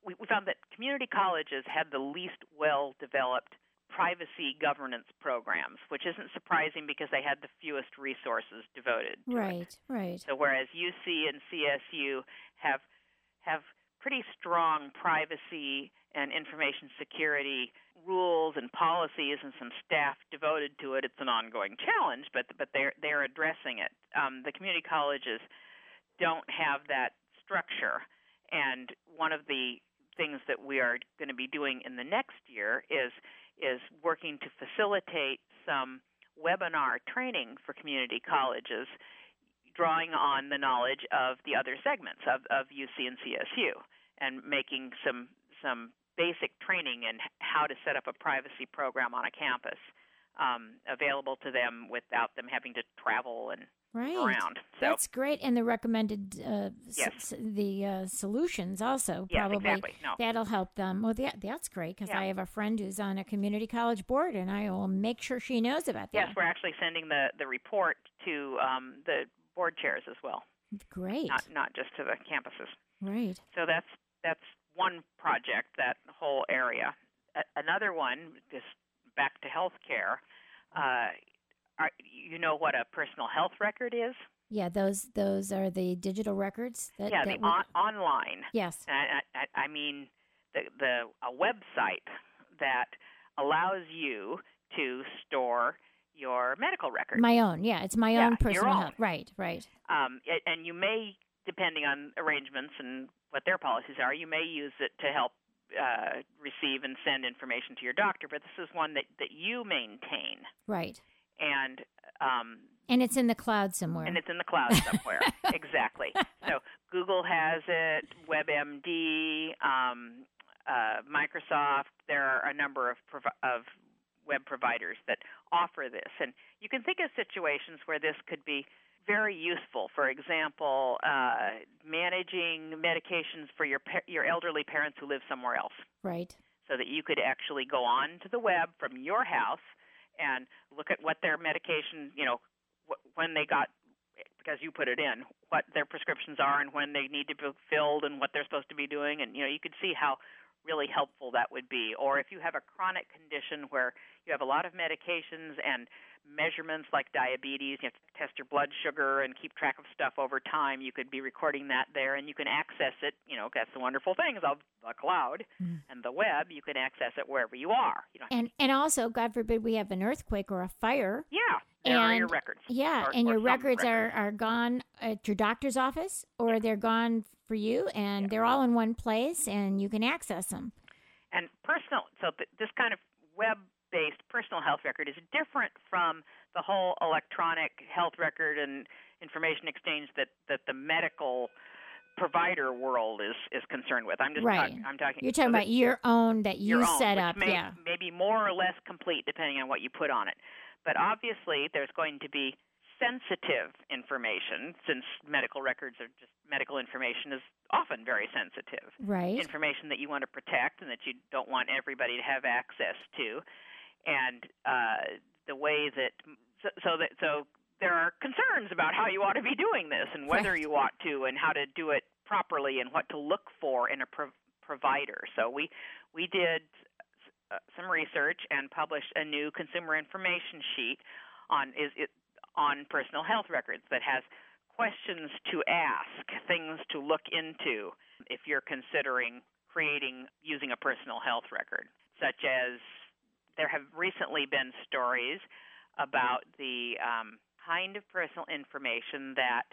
We, found that community colleges had the least well developed privacy governance programs, which isn't surprising because they had the fewest resources devoted to it. Right, right. So whereas UC and CSU have have pretty strong privacy and information security rules and policies and some staff devoted to it, it's an ongoing challenge, but but they're they're addressing it. Um, the community colleges don't have that structure, and one of the things that we are going to be doing in the next year is is working to facilitate some webinar training for community colleges drawing on the knowledge of the other segments of, of UC and CSU and making some some basic training in how to set up a privacy program on a campus um, available to them without them having to travel and Right. around. So That's great, and the recommended uh, Yes. s- the uh, solutions also yes, probably exactly. No. that'll help them. Well, that, that's great because Yeah. I have a friend who's on a community college board, and I will make sure she knows about that. Yes, we're actually sending the, the report to um, the board chairs as well, Great. not not just to the campuses. right. So that's that's one project, that whole area. A- another one, just back to healthcare. Uh, are, you know what a personal health record is? Yeah, those those are the digital records that. yeah, that the on, online. yes. I, I, I mean, the the a website that allows you to store your medical records. My own. Yeah, it's my Yeah, own your personal own. health. Right. Right. um, a- and you may, depending on arrangements and what their policies are, you may use it to help uh, receive and send information to your doctor. But this is one that that you maintain, Right. and um, And it's in the cloud somewhere. and it's in the cloud somewhere. (laughs) exactly. So Google has it, WebMD, um, uh, Microsoft. There are a number of provi- of web providers that offer this, and you can think of situations where this could be very useful. For example, uh, managing medications for your pa- your elderly parents who live somewhere else right. so that you could actually go on to the web from your house and look at what their medication, you know, wh- when they got because you put it in, what their prescriptions are and when they need to be filled and what they're supposed to be doing and you know, you could see how really helpful that would be. Or if you have a chronic condition where you have a lot of medications and measurements like diabetes, you have to test your blood sugar and keep track of stuff over time, you could be recording that there and you can access it, you know, that's the wonderful things of the cloud Mm. and the web, you can access it wherever you are. You know, And and also, God forbid, we have an earthquake or a fire. yeah, are your And- records. Yeah, Or- and or your some records, Are, are gone at your doctor's office, or they're gone for you, and they're all in one place, and you can access them. and personal so th- this kind of web-based personal health record is different from the whole electronic health record and information exchange that that the medical provider world is is concerned with. I'm just Right. talking I'm talking You're talking about your own that you own, set up. may, yeah, maybe more or less complete depending on what you put on it. But obviously, there's going to be sensitive information since medical records are just medical information is often very sensitive right. information that you want to protect and that you don't want everybody to have access to, and uh, the way that so, so that so there are concerns about how you ought to be doing this and whether Right. you ought to and how to do it properly and what to look for in a pro- provider. So we we did uh, some research and published a new consumer information sheet on is it on personal health records that has questions to ask, things to look into if you're considering creating using a personal health record, such as there have recently been stories about the um, kind of personal information that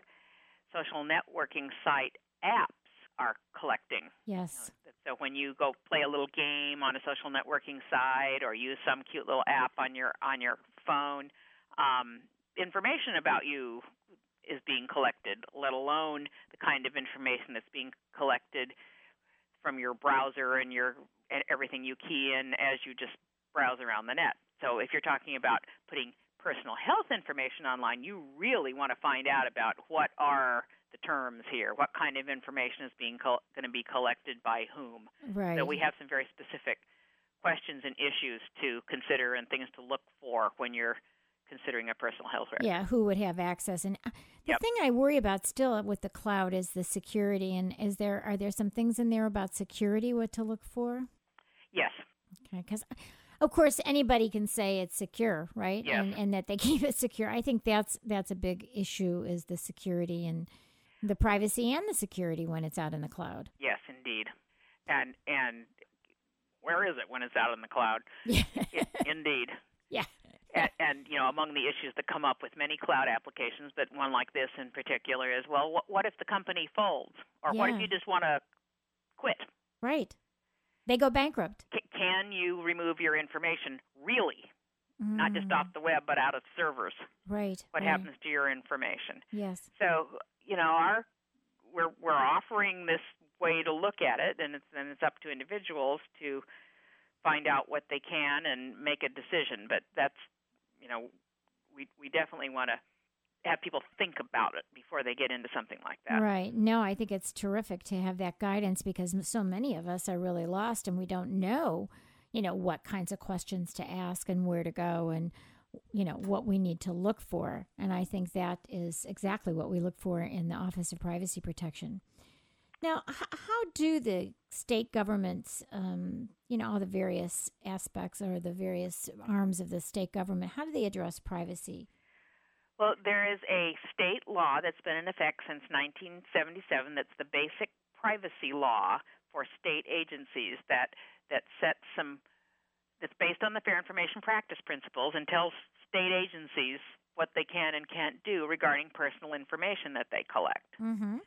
social networking site apps are collecting. Yes. So when you go play a little game on a social networking site or use some cute little app on your on your phone, um, information about you is being collected. Let alone the kind of information that's being collected from your browser and your and everything you key in as you just browse around the net. So if you're talking about putting personal health information online, you really want to find out about what are the terms here, what kind of information is being co- going to be collected by whom. Right. So we have some very specific questions and issues to consider and things to look for when you're considering a personal health record. Yeah, who would have access? And uh, the Yep. thing I worry about still with the cloud is the security. And is there are there some things in there about security? What to look for? Yes. Okay, because of course anybody can say it's secure, right? Yes. And and that they (laughs) keep it secure. I think that's that's a big issue is the security and the privacy and the security when it's out in the cloud. Yes, indeed. And and where is it when it's out in the cloud? Yeah. Indeed. (laughs) yeah. And, and you know, among the issues that come up with many cloud applications, but one like this in particular is, well, what, what if the company folds, or what if you just want to quit? Right. They go bankrupt. C- can you remove your information really, not just Mm, off the web, but out of servers? Right. What right. happens to your information? Yes. So, you know, our we're we're offering this way to look at it, and it's and it's up to individuals to find out what they can and make a decision. But that's, you know, we we definitely want to have people think about it before they get into something like that. Right. No, I think it's terrific to have that guidance because so many of us are really lost and we don't know, you know, what kinds of questions to ask and where to go and, you know, what we need to look for. And I think that is exactly what we look for in the Office of Privacy Protection. Now, h- how do the state governments, um, you know, all the various aspects or the various arms of the state government, how do they address privacy? Well, there is a state law that's been in effect since 1977. That's the basic privacy law for state agencies that that sets some that's based on the Fair Information Practice principles and tells state agencies what they can and can't do regarding personal information that they collect. Mm-hmm.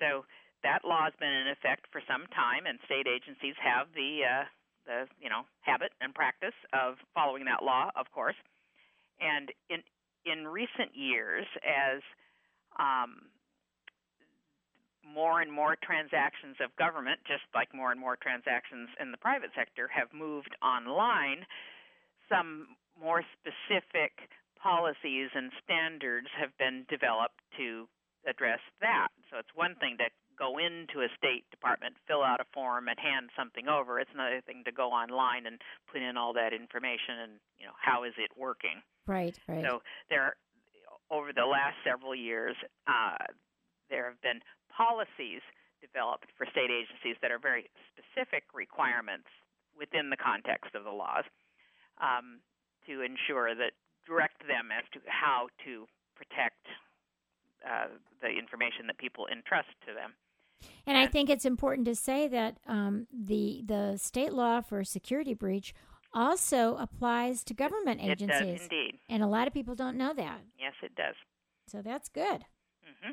So that law has been in effect for some time, and state agencies have the uh, the you know habit and practice of following that law, of course. And in in recent years, as um, more and more transactions of government, just like more and more transactions in the private sector, have moved online, some more specific policies and standards have been developed to address that. So it's one thing to go into a state department, fill out a form, and hand something over. It's another thing to go online and put in all that information and you know how is it working. Right, right. So there, over the last several years, uh, there have been policies developed for state agencies that are very specific requirements within the context of the laws um, to ensure that direct them as to how to protect uh, the information that people entrust to them. And I think it's important to say that um, the the state law for security breach also applies to government agencies. It does indeed. and a lot of people don't know that. Yes, it does. So that's good. Mm-hmm.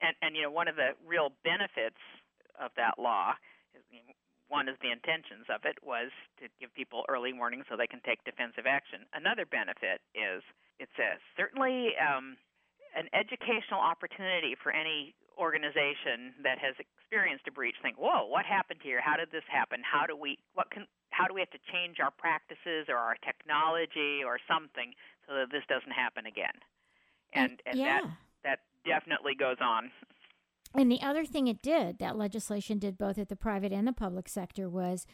And and you know one of the real benefits of that law is one is the intentions of it was to give people early warning so they can take defensive action. Another benefit is it's a certainly um, an educational opportunity for any organization that has experienced a breach. Think, whoa, what happened here? How did this happen? How do we what can how do we have to change our practices or our technology or something so that this doesn't happen again? And and yeah. that that definitely goes on. And the other thing it did, that legislation did both at the private and the public sector, was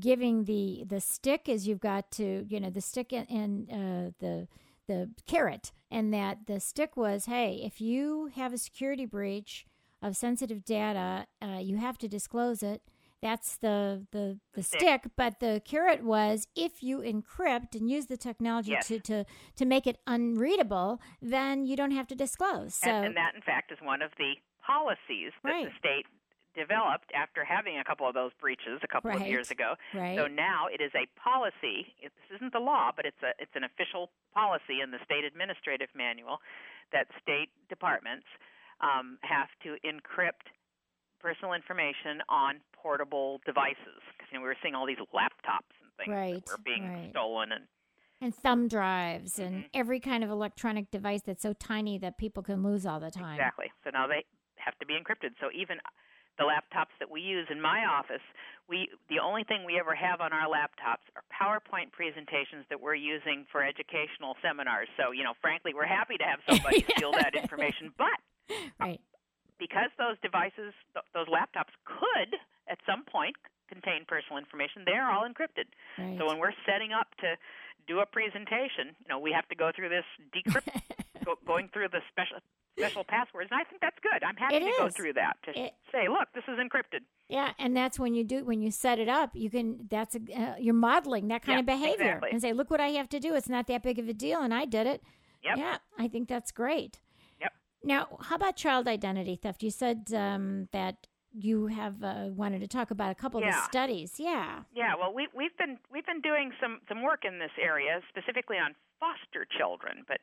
giving the the stick as you've got to, you know, the stick and, and uh, the the carrot, and that the stick was, hey, if you have a security breach of sensitive data, uh, you have to disclose it. That's the the the stick. stick, but the carrot was if you encrypt and use the technology Yes. to, to to make it unreadable, then you don't have to disclose. So and, and that, in fact, is one of the policies that Right. the state developed after having a couple of those breaches a couple right. of years ago. Right. So now it is a policy. This isn't the law, but it's a it's an official policy in the state administrative manual that state departments um, have to encrypt personal information on portable devices. Because you know we were seeing all these laptops and things right. that were being right. stolen and and thumb drives and Mhm. every kind of electronic device that's so tiny that people can lose all the time. Exactly. So now they have to be encrypted. So even the laptops that we use in my office, we the only thing we ever have on our laptops are PowerPoint presentations that we're using for educational seminars. So, you know, frankly, we're happy to have (laughs) somebody steal that information, but Right. because those devices, th- those laptops could at some point contain personal information, they're all encrypted. Right. So when we're setting up to do a presentation, you know, we have to go through this decrypt (laughs) go, going through the special special passwords, and I think that's good. I'm happy It to go through that to It- say, look, this is encrypted. yeah, and that's when you do when you set it up. You can that's a, uh, you're modeling that kind Yeah, of behavior exactly. and say, look what I have to do. It's not that big of a deal, and I did it. Yep. Yeah, I think that's great. Yep. Now, how about child identity theft? You said um, that you have uh, wanted to talk about a couple of the studies. Yeah. Yeah, well, we we've been we've been doing some some work in this area, specifically on foster children. But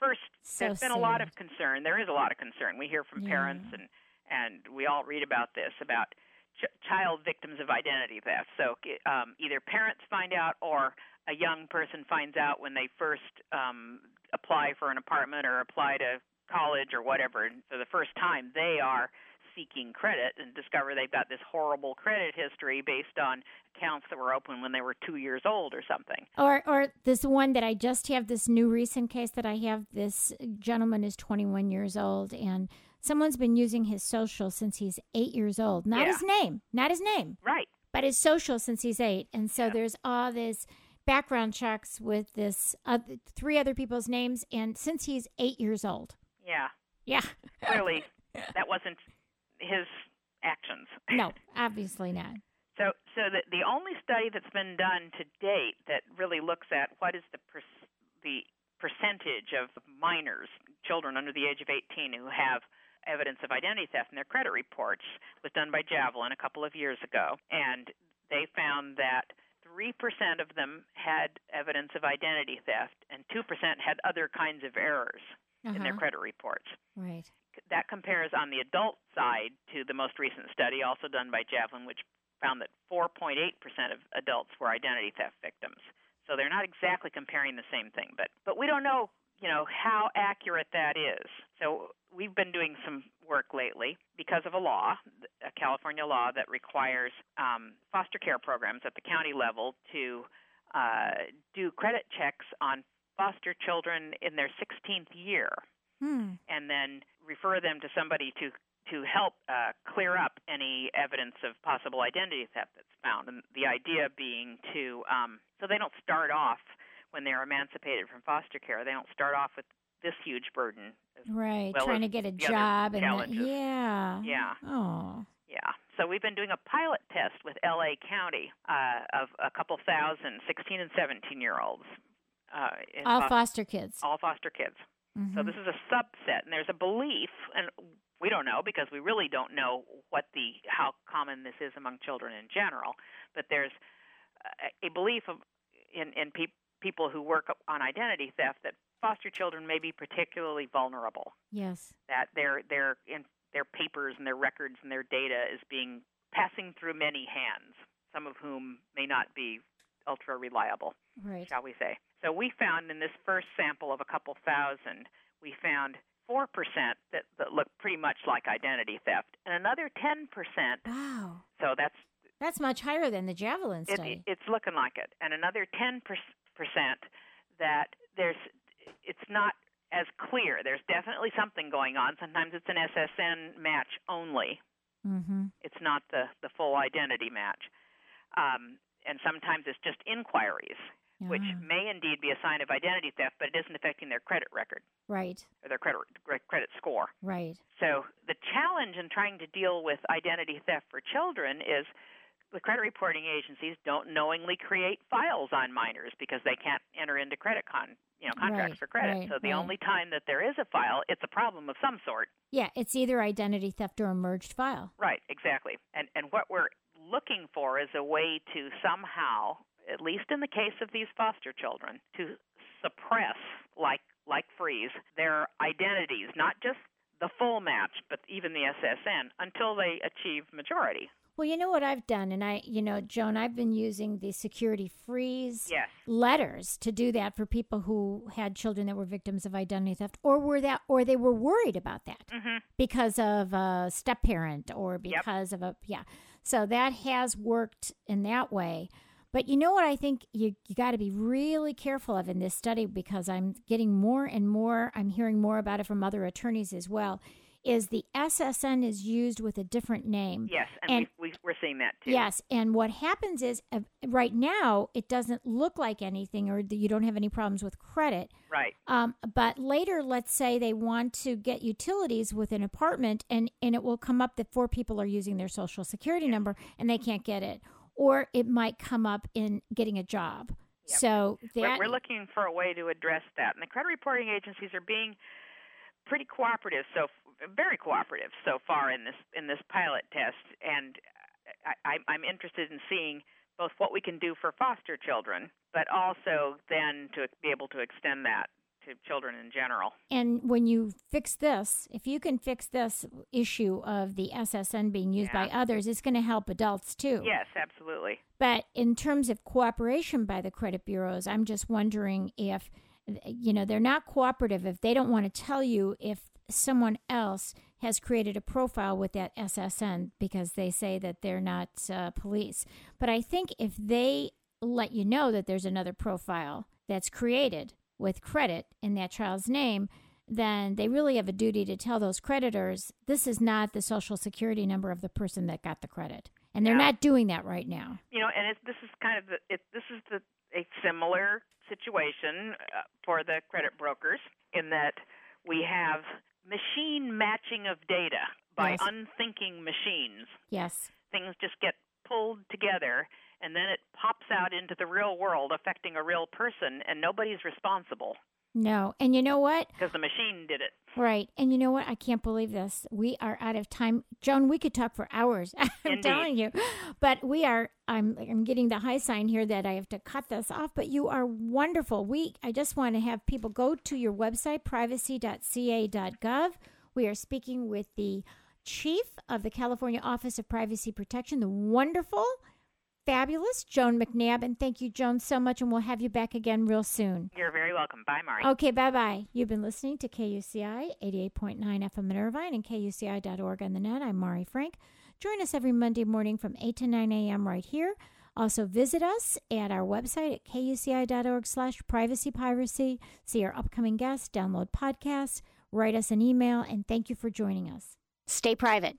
first, So there's been a lot of concern. There is a lot of concern. We hear from Yeah. parents and and we all read about this about ch- child victims of identity theft. So um, either parents find out or a young person finds out when they first um, apply for an apartment or apply to college or whatever. And for the first time, they are seeking credit and discover they've got this horrible credit history based on accounts that were open when they were two years old or something. Or, or this one that I just have this new recent case that I have. This gentleman is 21 years old, and someone's been using his social since he's eight years old. Not Yeah. his name, not his name, Right. but his social since he's eight. And so Yeah. there's all this background checks with this uh, three other people's names, and since he's eight years old. Yeah. Yeah. Clearly, (laughs) that wasn't his actions. (laughs) no, obviously not. So, so the the only study that's been done to date that really looks at what is the per, the percentage of minors, children under the age of 18, who have evidence of identity theft in their credit reports was done by Javelin a couple of years ago, and they found that three percent of them had evidence of identity theft, and two percent had other kinds of errors in their Uh-huh. credit reports Right. That compares on the adult side to the most recent study, also done by Javelin, which found that 4.8% of adults were identity theft victims. So they're not exactly comparing the same thing, but but we don't know, you know, how accurate that is. So we've been doing some work lately because of a law, a California law that requires um, foster care programs at the county level to uh, do credit checks on foster children in their 16th year Hmm. and then refer them to somebody to to help uh, clear up any evidence of possible identity theft that's found. And the idea being to um, so they don't start off when they're emancipated from foster care. They don't start off with this huge burden. Right. well Trying to get a job and yeah. Yeah. Oh. yeah. So we've been doing a pilot test with L.A. County uh, of a couple thousand 16 and 17 year olds. Uh, All fos- foster kids. all foster kids. So Mhm. this is a subset, and there's a belief, and we don't know because we really don't know what the how common this is among children in general. But there's a, a belief of in in pe- people who work on identity theft that foster children may be particularly vulnerable. Yes. That their their in their papers and their records and their data is being passing through many hands, some of whom may not be ultra reliable Right. shall we say. So we found in this first sample of a couple thousand, we found 4% that, that looked pretty much like identity theft, and another 10%. Wow. So that's That's much higher than the javelin it, study. it's looking like it, and another 10% that there's it's not as clear. There's definitely something going on. Sometimes it's an SSN match only. mm-hmm. It's not the the full identity match. Um, and sometimes it's just inquiries, which Ah, may indeed be a sign of identity theft, but it isn't affecting their credit record right. or their credit credit score. Right. So the challenge in trying to deal with identity theft for children is the credit reporting agencies don't knowingly create files on minors because they can't enter into credit con you know contracts Right, for credit. right, so the right. only time that there is a file, it's a problem of some sort. Yeah, it's either identity theft or a merged file. Right, exactly. And and what we're looking for is a way to somehow, at least in the case of these foster children, to suppress like like freeze their identities, not just the full match, but even the SSN until they achieve majority. Well, you know what I've done, and I, you know, Joan, I've been using the security freeze Yes. letters to do that for people who had children that were victims of identity theft, or were that, or they were worried about that Mhm. because of a step parent or because of a yeah. So that has worked in that way. But you know what I think you you got to be really careful of in this study because I'm getting more and more I'm hearing more about it from other attorneys as well is the SSN is used with a different name. Yes, and, And- we, we we're seeing that too. Yes, and what happens is uh, right now it doesn't look like anything, or you don't have any problems with credit. Right. Um, but later, let's say they want to get utilities with an apartment, and and it will come up that four people are using their social security number and they can't get it, or it might come up in getting a job. Yep. So We're, that we're looking for a way to address that, and the credit reporting agencies are being pretty cooperative, so very cooperative so far in this in this pilot test. And I, I'm interested in seeing both what we can do for foster children, but also then to be able to extend that to children in general. and when you fix this, if you can fix this issue of the SSN being used by others, it's going to help adults too. Yes, absolutely. But in terms of cooperation by the credit bureaus, I'm just wondering if, you know, they're not cooperative if they don't want to tell you if someone else has created a profile with that SSN because they say that they're not uh, police. But I think if they let you know that there's another profile that's created with credit in that child's name, then they really have a duty to tell those creditors this is not the social security number of the person that got the credit. And they're Yeah. not doing that right now. you know, and it, this is kind of the, it, this is the a similar situation uh, for the credit brokers in that we have machine matching of data by Yes. unthinking machines. Yes. Things just get pulled together and then it pops mm. out into the real world affecting a real person and nobody's responsible No. And you know what? because the machine did it. Right. And you know what? I can't believe this. We are out of time. Joan, we could talk for hours. (laughs) I'm Indeed. telling you. But we are I'm I'm getting the high sign here that I have to cut this off, but you are wonderful. We I just want to have people go to your website privacy.ca.gov. We are speaking with the chief of the California Office of Privacy Protection, the wonderful fabulous Joan McNabb and thank you Joan so much and we'll have you back again real soon. You're very welcome. Bye, Mari. Okay, bye bye. You've been listening to KUCI 88.9 FM in Irvine and KUCI.org on the net. I'm Mari Frank. Join us every Monday morning from 8 to 9 a.m. right here. Also, visit us at our website at kuci.org slash privacy piracy. See our upcoming guests, download podcasts, write us an email, and thank you for joining us. Stay private.